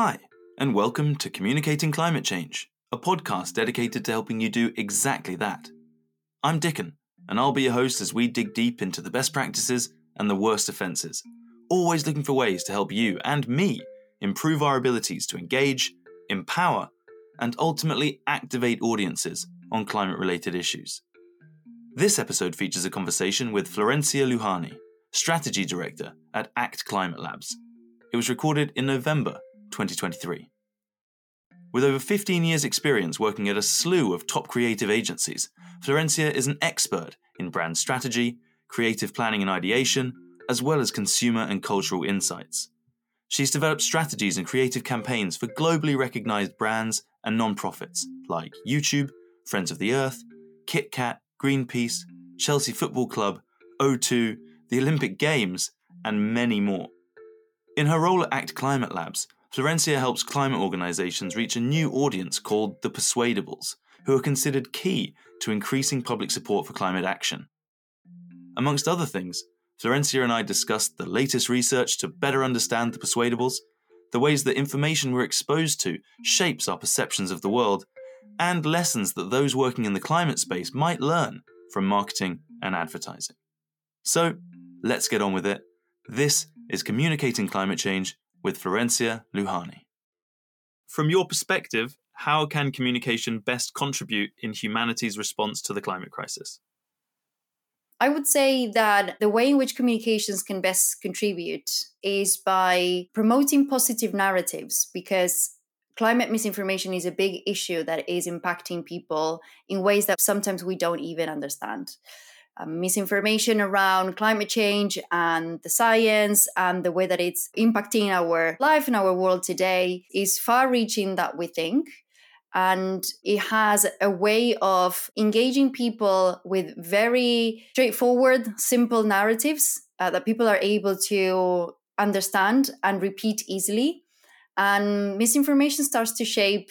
Hi, and welcome to Communicating Climate Change, a podcast dedicated to helping you do exactly that. I'm Dickon, and I'll be your host as we dig deep into the best practices and the worst offences, always looking for ways to help you and me improve our abilities to engage, empower, and ultimately activate audiences on climate related issues. This episode features a conversation with Florencia Lujani, Strategy Director at ACT Climate Labs. It was recorded in November 2023. With over 15 years' experience working at a slew of top creative agencies, Florencia is an expert in brand strategy, creative planning and ideation, as well as consumer and cultural insights. She's developed strategies and creative campaigns for globally recognized brands and nonprofits like YouTube, Friends of the Earth, KitKat, Greenpeace, Chelsea Football Club, O2, the Olympic Games, and many more. In her role at ACT Climate Labs, Florencia helps climate organisations reach a new audience called the Persuadables, who are considered key to increasing public support for climate action. Amongst other things, Florencia and I discussed the latest research to better understand the Persuadables, the ways that information we're exposed to shapes our perceptions of the world, and lessons that those working in the climate space might learn from marketing and advertising. So, let's get on with it. This is Communicating Climate Change with Florencia Lujani. From your perspective, how can communication best contribute in humanity's response to the climate crisis? I would say that the way in which communications can best contribute is by promoting positive narratives because climate misinformation is a big issue that is impacting people in ways that sometimes we don't even understand. Um, misinformation around climate change and the science and the way that it's impacting our life and our world today is far reaching that we think. And it has a way of engaging people with very straightforward, simple narratives uh, that people are able to understand and repeat easily. And misinformation starts to shape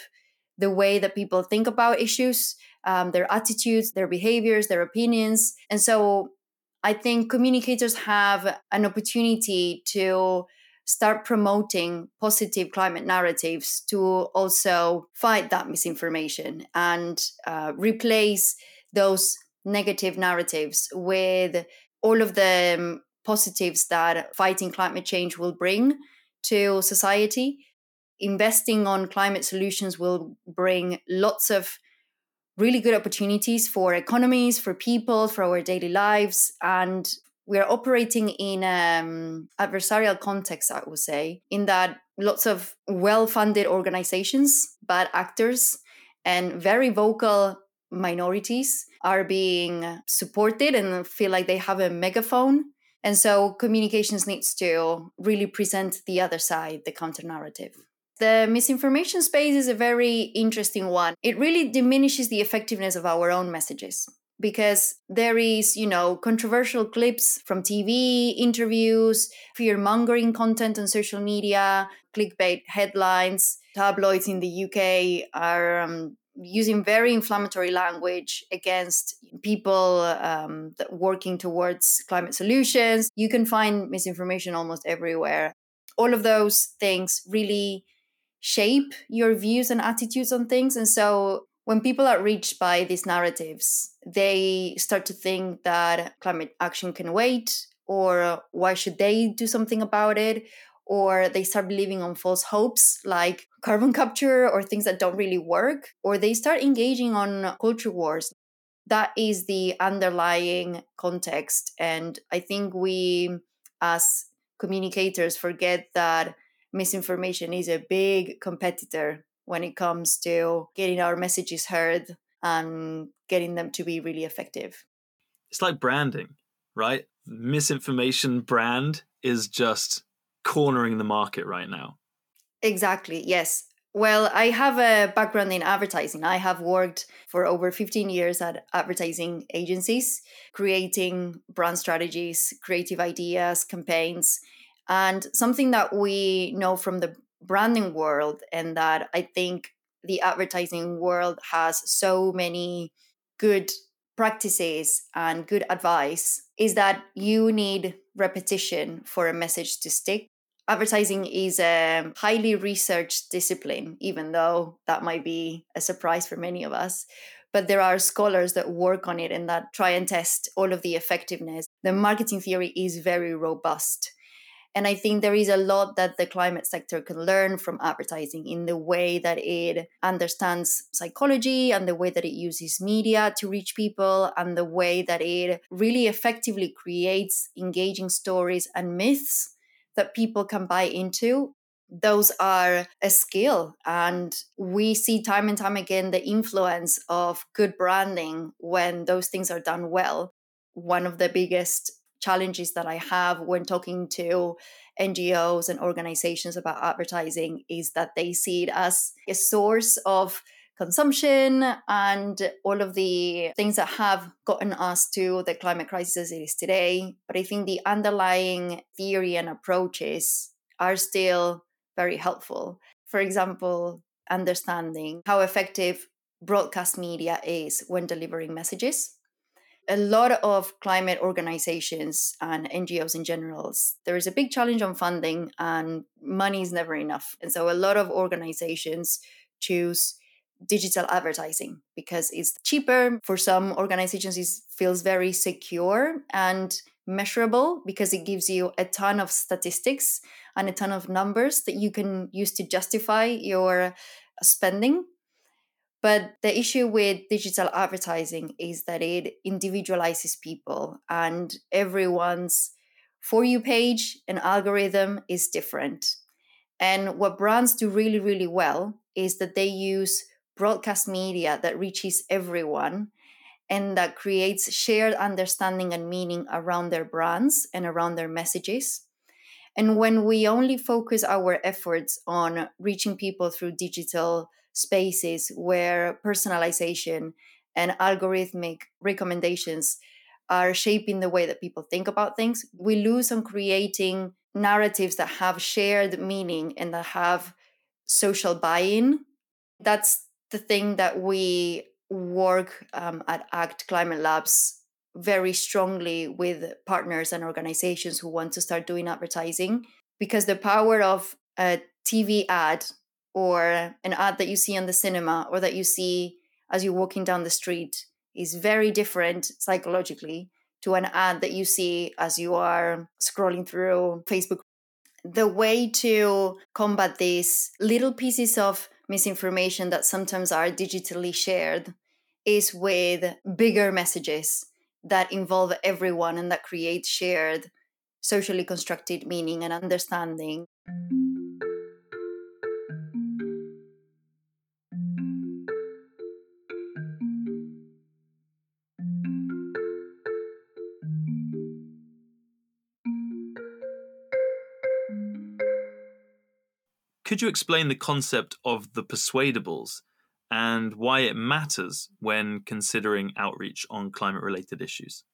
the way that people think about issues um, their attitudes, their behaviors, their opinions. And so I think communicators have an opportunity to start promoting positive climate narratives to also fight that misinformation and uh, replace those negative narratives with all of the um, positives that fighting climate change will bring to society. Investing on climate solutions will bring lots of really good opportunities for economies, for people, for our daily lives. And we're operating in an um, adversarial context, I would say, in that lots of well funded organizations, bad actors, and very vocal minorities are being supported and feel like they have a megaphone. And so communications needs to really present the other side, the counter narrative. The misinformation space is a very interesting one. It really diminishes the effectiveness of our own messages because there is, you know, controversial clips from TV, interviews, fear mongering content on social media, clickbait headlines. Tabloids in the UK are um, using very inflammatory language against people um, working towards climate solutions. You can find misinformation almost everywhere. All of those things really shape your views and attitudes on things. And so when people are reached by these narratives, they start to think that climate action can wait, or why should they do something about it? Or they start believing on false hopes like carbon capture or things that don't really work, or they start engaging on culture wars. That is the underlying context. And I think we, as communicators, forget that misinformation is a big competitor when it comes to getting our messages heard and getting them to be really effective. It's like branding, right? Misinformation brand is just cornering the market right now. Exactly, yes. Well, I have a background in advertising. I have worked for over 15 years at advertising agencies, creating brand strategies, creative ideas, campaigns, and something that we know from the branding world, and that I think the advertising world has so many good practices and good advice, is that you need repetition for a message to stick. advertising is a highly researched discipline, even though that might be a surprise for many of us. But there are scholars that work on it and that try and test all of the effectiveness. The marketing theory is very robust. And I think there is a lot that the climate sector can learn from advertising in the way that it understands psychology and the way that it uses media to reach people and the way that it really effectively creates engaging stories and myths that people can buy into. Those are a skill and we see time and time again the influence of good branding when those things are done well. One of the biggest challenges that i have when talking to ngos and organizations about advertising is that they see it as a source of consumption and all of the things that have gotten us to the climate crisis as it is today. But I think the underlying theory and approaches are still very helpful. For example, understanding how effective broadcast media is when delivering messages. A lot of climate organizations and NGOs in general, there is a big challenge on funding and money is never enough. And so a lot of organizations choose digital advertising because it's cheaper for some organizations it feels very secure and measurable because it gives you a ton of statistics and a ton of numbers that you can use to justify your spending but the issue with digital advertising is that it individualizes people and everyone's for you page and algorithm is different and what brands do really really well is that they use broadcast media that reaches everyone and that creates shared understanding and meaning around their brands and around their messages. And when we only focus our efforts on reaching people through digital spaces where personalization and algorithmic recommendations are shaping the way that people think about things, we lose on creating narratives that have shared meaning and that have social buy in. That's the thing that we work um, at ACT Climate Labs very strongly with partners and organizations who want to start doing advertising because the power of a TV ad or an ad that you see on the cinema or that you see as you're walking down the street is very different psychologically to an ad that you see as you are scrolling through Facebook. The way to combat these little pieces of misinformation that sometimes are digitally shared is with bigger messages that involve everyone and that create shared socially constructed meaning and understanding. Could you explain the concept of the persuadables and why it matters when considering outreach on climate related issues?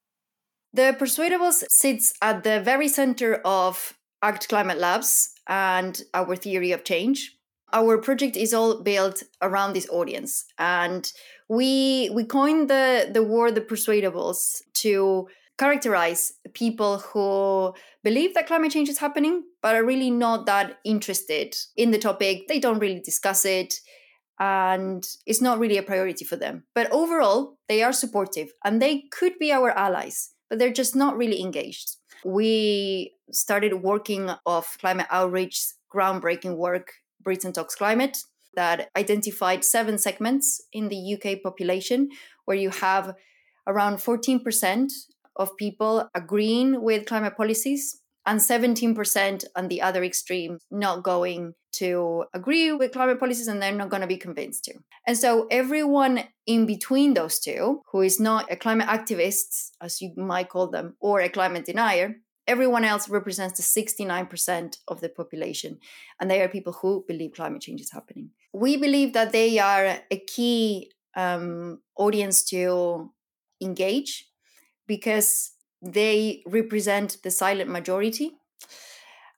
The Persuadables sits at the very center of ACT Climate Labs and our theory of change. Our project is all built around this audience, and we we coined the the word the Persuadables to characterize people who believe that climate change is happening, but are really not that interested in the topic. They don't really discuss it, and it's not really a priority for them. But overall, they are supportive and they could be our allies, but they're just not really engaged. We started working off climate outreach, groundbreaking work, Britain Talks Climate, that identified seven segments in the UK population where you have around 14% of people agreeing with climate policies and 17% on the other extreme not going to agree with climate policies and they're not going to be convinced to. And so everyone in between those two, who is not a climate activist, as you might call them, or a climate denier, everyone else represents the 69% of the population. And they are people who believe climate change is happening. We believe that they are a key um, audience to engage because they represent the silent majority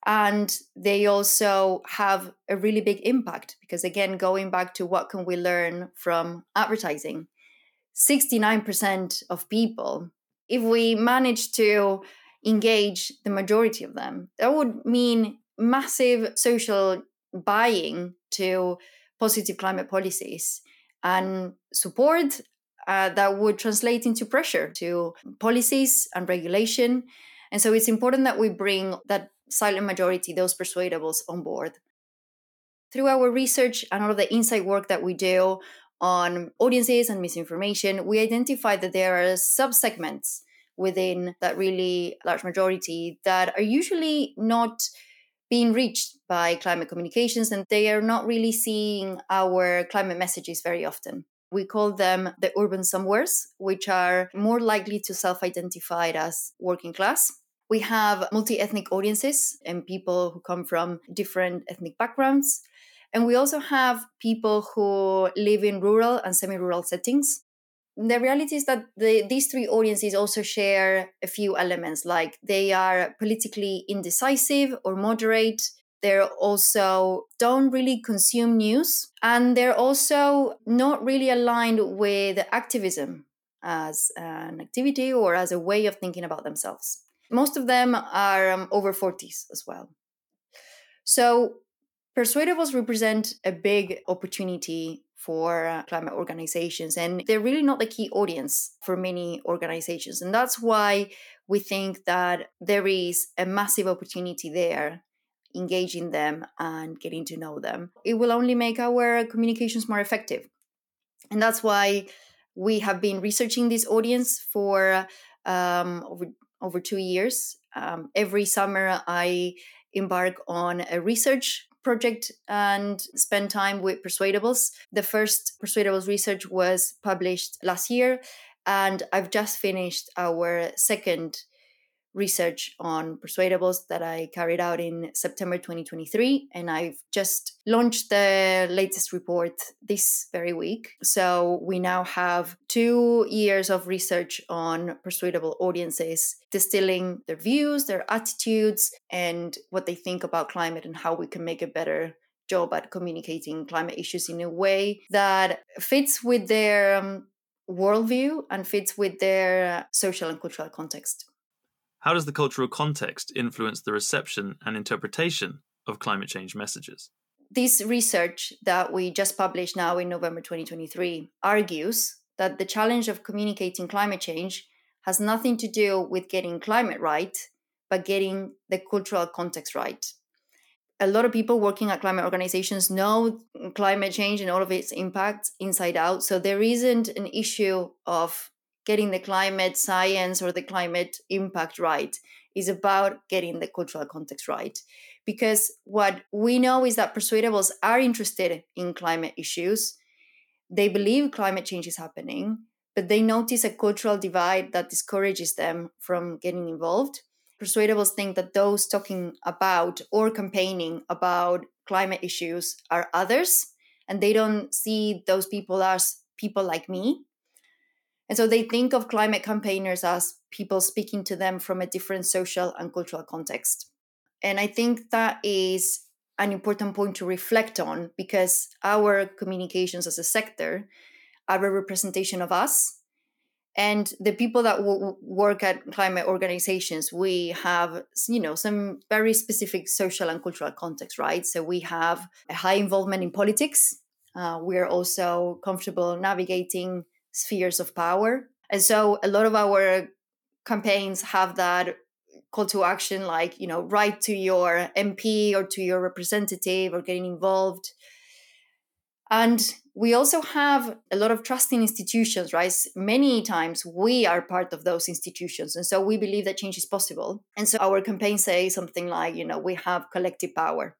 and they also have a really big impact because again going back to what can we learn from advertising 69% of people if we manage to engage the majority of them that would mean massive social buying to positive climate policies and support uh, that would translate into pressure to policies and regulation. And so it's important that we bring that silent majority, those persuadables, on board. Through our research and all of the insight work that we do on audiences and misinformation, we identify that there are subsegments within that really large majority that are usually not being reached by climate communications and they are not really seeing our climate messages very often. We call them the urban somewheres, which are more likely to self identify as working class. We have multi ethnic audiences and people who come from different ethnic backgrounds. And we also have people who live in rural and semi rural settings. The reality is that the, these three audiences also share a few elements, like they are politically indecisive or moderate. They're also don't really consume news, and they're also not really aligned with activism as an activity or as a way of thinking about themselves. Most of them are um, over 40s as well. So Persuadables represent a big opportunity for uh, climate organizations, and they're really not the key audience for many organizations. And that's why we think that there is a massive opportunity there engaging them and getting to know them. It will only make our communications more effective. And that's why we have been researching this audience for um, over, over two years. Um, every summer, I embark on a research project and spend time with Persuadables. The first Persuadables research was published last year, and I've just finished our second research on persuadables that I carried out in September 2023. And I've just launched the latest report this very week. So we now have two years of research on persuadable audiences, distilling their views, their attitudes, and what they think about climate and how we can make a better job at communicating climate issues in a way that fits with their um, worldview and fits with their social and cultural context. How does the cultural context influence the reception and interpretation of climate change messages? This research that we just published now in November 2023 argues that the challenge of communicating climate change has nothing to do with getting climate right, but getting the cultural context right. A lot of people working at climate organizations know climate change and all of its impacts inside out. So there isn't an issue of getting the climate science or the climate impact right is about getting the cultural context right. Because what we know is that persuadables are interested in climate issues. They believe climate change is happening, but they notice a cultural divide that discourages them from getting involved. Persuadables think that those talking about or campaigning about climate issues are others, and they don't see those people as people like me and so they think of climate campaigners as people speaking to them from a different social and cultural context. And I think that is an important point to reflect on because our communications as a sector are a representation of us. And the people that w- work at climate organizations, we have, you know, some very specific social and cultural context, right? So we have a high involvement in politics. Uh, we're also comfortable navigating spheres of power. And so a lot of our campaigns have that call to action like, you know, write to your MP or to your representative or getting involved. And we also have a lot of trust in institutions, right? Many times we are part of those institutions. And so we believe that change is possible. And so our campaign says something like, you know, we have collective power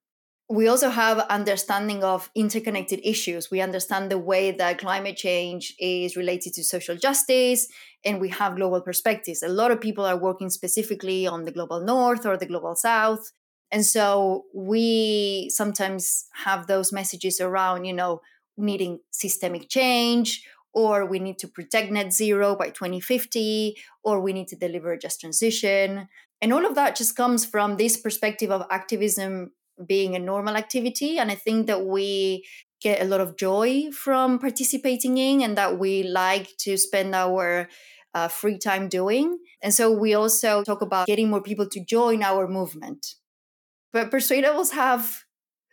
we also have understanding of interconnected issues. We understand the way that climate change is related to social justice and we have global perspectives. A lot of people are working specifically on the global north or the global south. And so we sometimes have those messages around you know needing systemic change or we need to protect net zero by 2050 or we need to deliver a just transition. And all of that just comes from this perspective of activism being a normal activity. And I think that we get a lot of joy from participating in and that we like to spend our uh, free time doing. And so we also talk about getting more people to join our movement. But persuadables have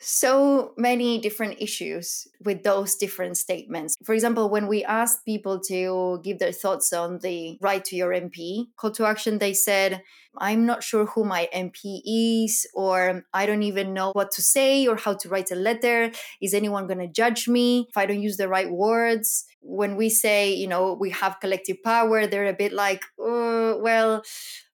so many different issues with those different statements. For example, when we asked people to give their thoughts on the write to your MP call to action, they said, I'm not sure who my MP is, or I don't even know what to say or how to write a letter. Is anyone going to judge me if I don't use the right words? When we say, you know, we have collective power, they're a bit like, oh, well,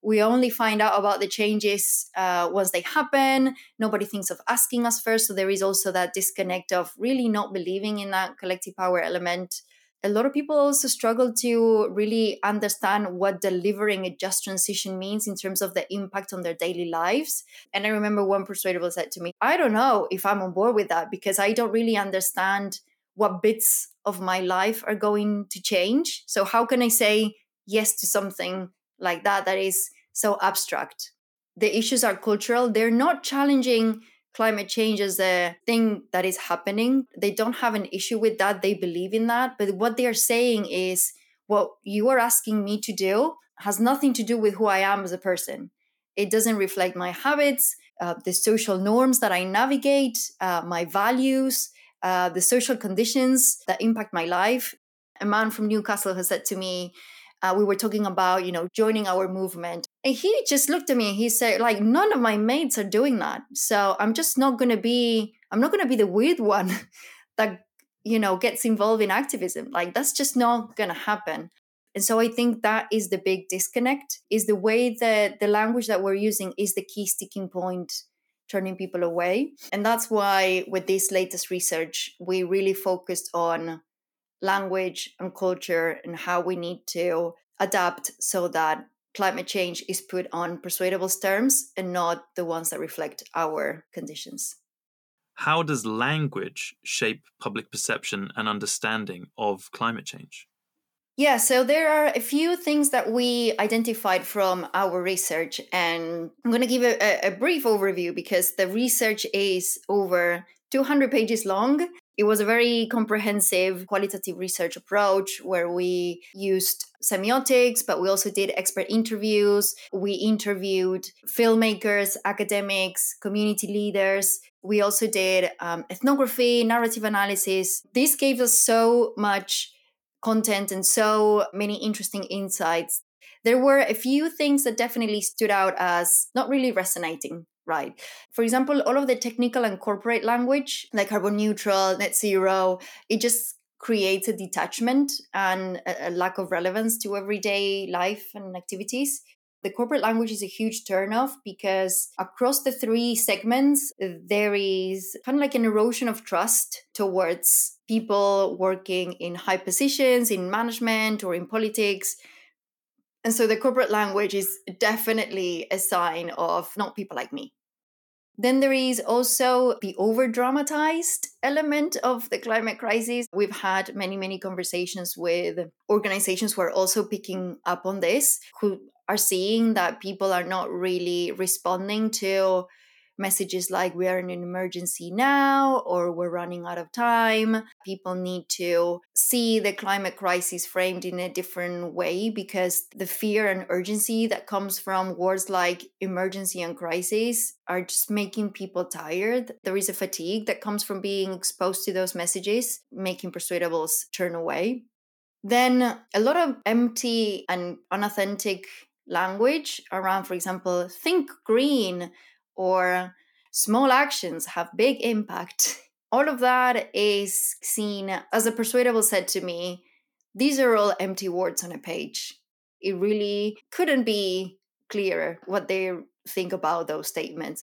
we only find out about the changes uh, once they happen. Nobody thinks of asking us first. So there is also that disconnect of really not believing in that collective power element a lot of people also struggle to really understand what delivering a just transition means in terms of the impact on their daily lives. And I remember one persuadable said to me, I don't know if I'm on board with that because I don't really understand what bits of my life are going to change. So, how can I say yes to something like that that is so abstract? The issues are cultural, they're not challenging climate change as a thing that is happening. They don't have an issue with that. They believe in that. But what they are saying is what you are asking me to do has nothing to do with who I am as a person. It doesn't reflect my habits, uh, the social norms that I navigate, uh, my values, uh, the social conditions that impact my life. A man from Newcastle has said to me, uh, we were talking about you know joining our movement. And he just looked at me and he said like none of my mates are doing that. So i'm just not going to be i'm not going to be the weird one that you know gets involved in activism. Like that's just not going to happen. And so i think that is the big disconnect is the way that the language that we're using is the key sticking point turning people away and that's why with this latest research we really focused on language and culture and how we need to adapt so that climate change is put on persuadable terms and not the ones that reflect our conditions. How does language shape public perception and understanding of climate change? Yeah, so there are a few things that we identified from our research, and I'm going to give a, a brief overview because the research is over 200 pages long it was a very comprehensive qualitative research approach where we used semiotics, but we also did expert interviews. We interviewed filmmakers, academics, community leaders. We also did um, ethnography, narrative analysis. This gave us so much content and so many interesting insights. There were a few things that definitely stood out as not really resonating right? For example, all of the technical and corporate language, like carbon neutral, net zero, it just creates a detachment and a, lack of relevance to everyday life and activities. The corporate language is a huge turnoff because across the three segments, there is kind of like an erosion of trust towards people working in high positions in management or in politics and so the corporate language is definitely a sign of not people like me. Then there is also the over dramatized element of the climate crisis. We've had many, many conversations with organizations who are also picking up on this, who are seeing that people are not really responding to messages like we are in an emergency now or we're running out of time. People need to see the climate crisis framed in a different way because the fear and urgency that comes from words like emergency and crisis are just making people tired. There is a fatigue that comes from being exposed to those messages, making persuadables turn away. Then a lot of empty and unauthentic language around, for example, think green, or small actions have big impact. All of that is seen as a persuadable said to me, these are all empty words on a page. It really couldn't be clearer what they think about those statements.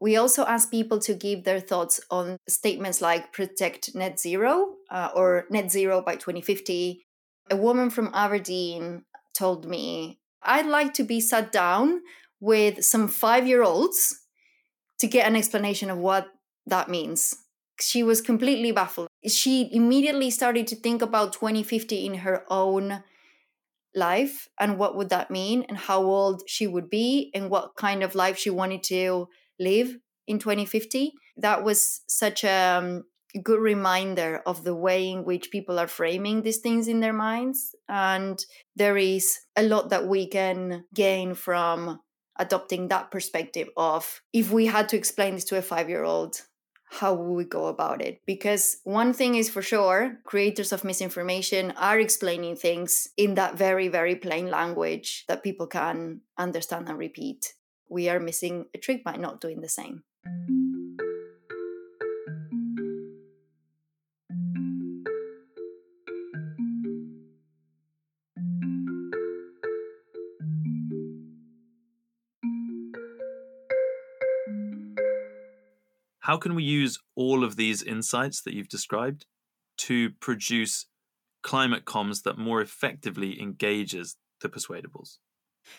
We also asked people to give their thoughts on statements like protect net zero uh, or net zero by 2050. A woman from Aberdeen told me, I'd like to be sat down with some five year olds to get an explanation of what that means. She was completely baffled. She immediately started to think about 2050 in her own life and what would that mean and how old she would be and what kind of life she wanted to live in 2050 that was such a um, good reminder of the way in which people are framing these things in their minds and there is a lot that we can gain from adopting that perspective of if we had to explain this to a five year old, how would we go about it? Because one thing is for sure, creators of misinformation are explaining things in that very, very plain language that people can understand and repeat. We are missing a trick by not doing the same. How can we use all of these insights that you've described to produce climate comms that more effectively engages the persuadables?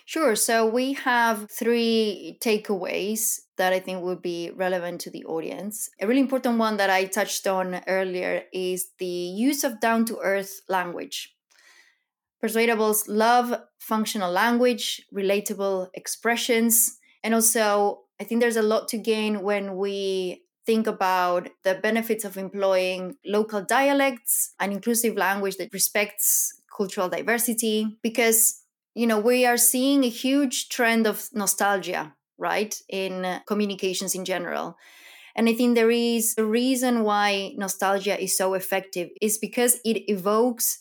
Sure. So we have three takeaways that I think would be relevant to the audience. A really important one that I touched on earlier is the use of down to earth language. Persuadables love functional language, relatable expressions, and also I think there's a lot to gain when we think about the benefits of employing local dialects and inclusive language that respects cultural diversity because you know we are seeing a huge trend of nostalgia right in communications in general. And i think there is a reason why nostalgia is so effective is because it evokes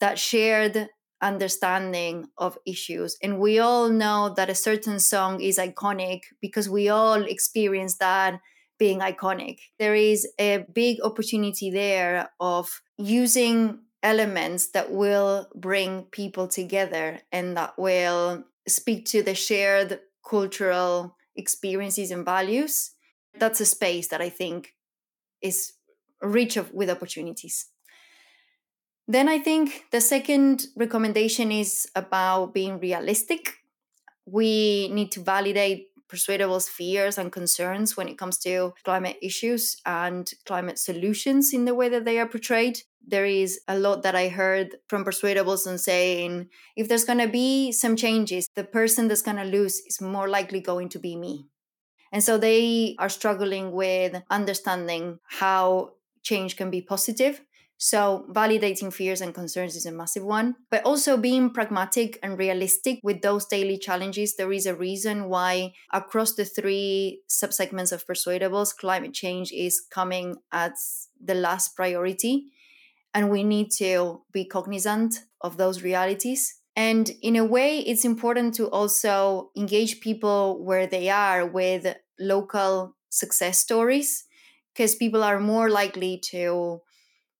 that shared understanding of issues. And we all know that a certain song is iconic because we all experience that being iconic. There is a big opportunity there of using elements that will bring people together and that will speak to the shared cultural experiences and values. That's a space that I think is rich of, with opportunities. Then I think the second recommendation is about being realistic. We need to validate persuadables fears and concerns when it comes to climate issues and climate solutions in the way that they are portrayed. There is a lot that I heard from persuadables on saying if there's going to be some changes, the person that's going to lose is more likely going to be me. And so they are struggling with understanding how change can be positive so, validating fears and concerns is a massive one, but also being pragmatic and realistic with those daily challenges. There is a reason why, across the three subsegments of persuadables, climate change is coming as the last priority. And we need to be cognizant of those realities. And in a way, it's important to also engage people where they are with local success stories, because people are more likely to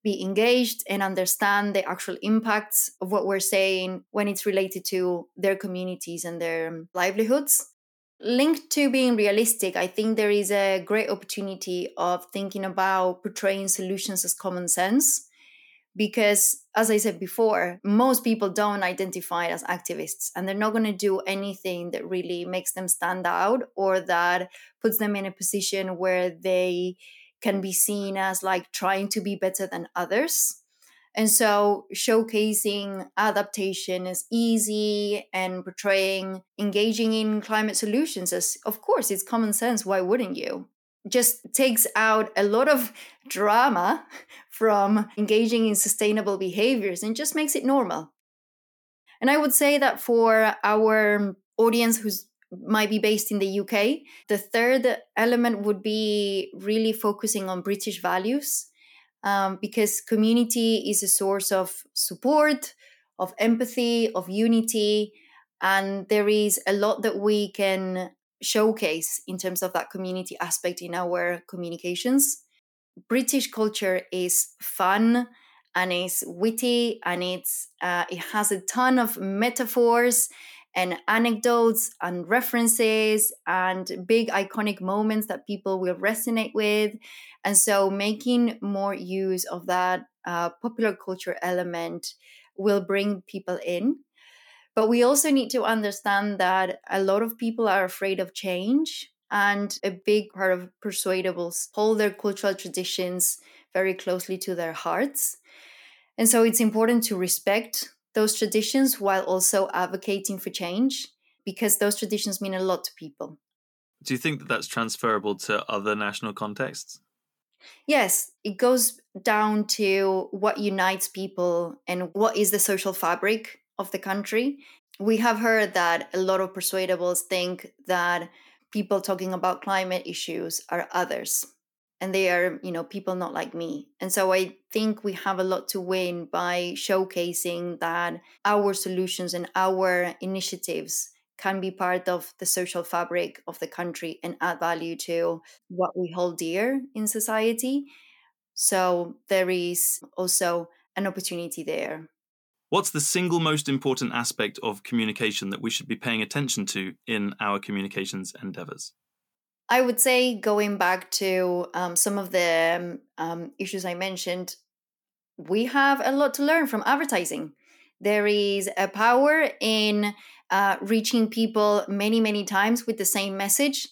be engaged and understand the actual impacts of what we're saying when it's related to their communities and their um, livelihoods. Linked to being realistic, I think there is a great opportunity of thinking about portraying solutions as common sense. Because, as I said before, most people don't identify as activists and they're not going to do anything that really makes them stand out or that puts them in a position where they can be seen as like trying to be better than others. And so showcasing adaptation as easy and portraying engaging in climate solutions as, of course, it's common sense. Why wouldn't you? Just takes out a lot of drama from engaging in sustainable behaviors and just makes it normal. And I would say that for our audience who's might be based in the UK. The third element would be really focusing on British values um, because community is a source of support, of empathy, of unity. And there is a lot that we can showcase in terms of that community aspect in our communications. British culture is fun and it's witty and it's uh, it has a ton of metaphors and anecdotes and references and big iconic moments that people will resonate with. And so, making more use of that uh, popular culture element will bring people in. But we also need to understand that a lot of people are afraid of change. And a big part of persuadables hold their cultural traditions very closely to their hearts. And so it's important to respect those traditions while also advocating for change because those traditions mean a lot to people. Do you think that that's transferable to other national contexts? Yes, it goes down to what unites people and what is the social fabric of the country. we have heard that a lot of persuadables think that people talking about climate issues are others and they are you know people not like me. And so i think we have a lot to win by showcasing that our solutions and our initiatives can be part of the social fabric of the country and add value to what we hold dear in society. So there is also an opportunity there. What's the single most important aspect of communication that we should be paying attention to in our communications endeavors? I would say going back to um, some of the um, issues I mentioned, we have a lot to learn from advertising. There is a power in uh, reaching people many, many times with the same message.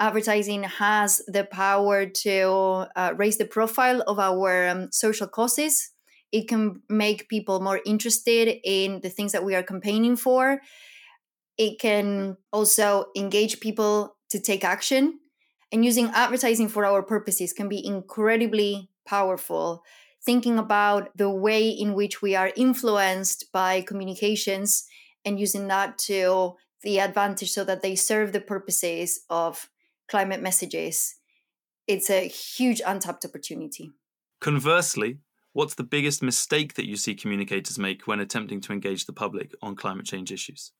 Advertising has the power to uh, raise the profile of our um, social causes it can make people more interested in the things that we are campaigning for it can also engage people to take action and using advertising for our purposes can be incredibly powerful thinking about the way in which we are influenced by communications and using that to the advantage so that they serve the purposes of climate messages it's a huge untapped opportunity conversely What's the biggest mistake that you see communicators make when attempting to engage the public on climate change issues?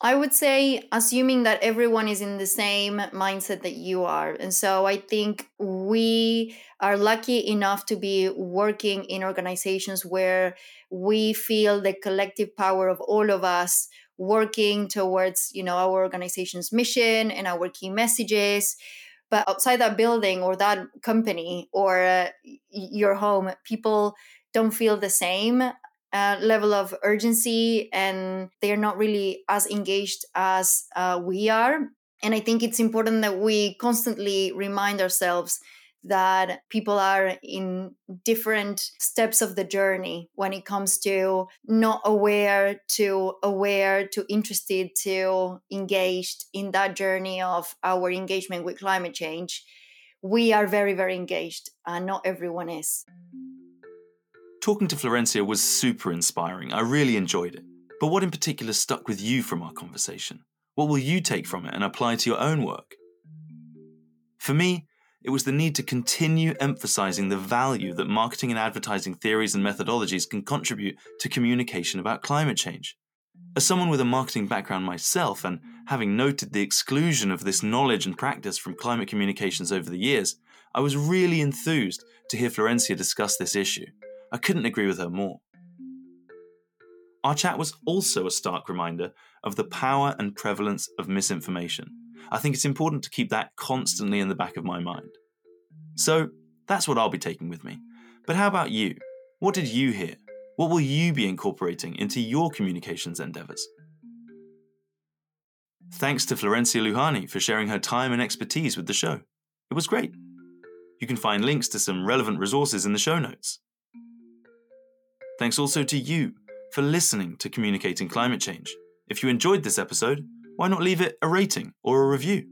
I would say assuming that everyone is in the same mindset that you are. And so I think we are lucky enough to be working in organizations where we feel the collective power of all of us working towards, you know, our organization's mission and our key messages but outside that building or that company or uh, your home people don't feel the same uh, level of urgency and they're not really as engaged as uh, we are. And i think it's important that we constantly remind ourselves that people are in different steps of the journey when it comes to not aware to aware to interested to engaged in that journey of our engagement with climate change. We are very very engaged and not everyone is talking to florencia was super inspiring i really enjoyed it but what in particular stuck with you from our conversation what will you take from it and apply to your own work for me it was the need to continue emphasizing the value that marketing and advertising theories and methodologies can contribute to communication about climate change. As someone with a marketing background myself, and having noted the exclusion of this knowledge and practice from climate communications over the years, I was really enthused to hear Florencia discuss this issue. I couldn't agree with her more. Our chat was also a stark reminder of the power and prevalence of misinformation I think it's important to keep that constantly in the back of my mind. So, that's what I'll be taking with me. But how about you? What did you hear? What will you be incorporating into your communications endeavours? Thanks to Florencia Lujani for sharing her time and expertise with the show. It was great. You can find links to some relevant resources in the show notes. Thanks also to you for listening to Communicating Climate Change. If you enjoyed this episode, why not leave it a rating or a review?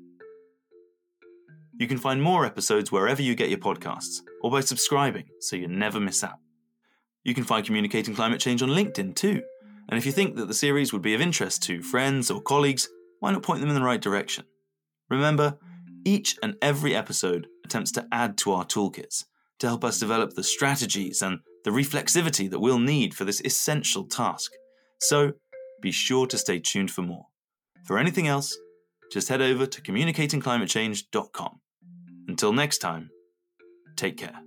You can find more episodes wherever you get your podcasts or by subscribing so you never miss out. You can find Communicating Climate Change on LinkedIn too. And if you think that the series would be of interest to friends or colleagues, why not point them in the right direction? Remember, each and every episode attempts to add to our toolkits to help us develop the strategies and the reflexivity that we'll need for this essential task. So be sure to stay tuned for more. For anything else, just head over to communicatingclimatechange.com. Until next time, take care.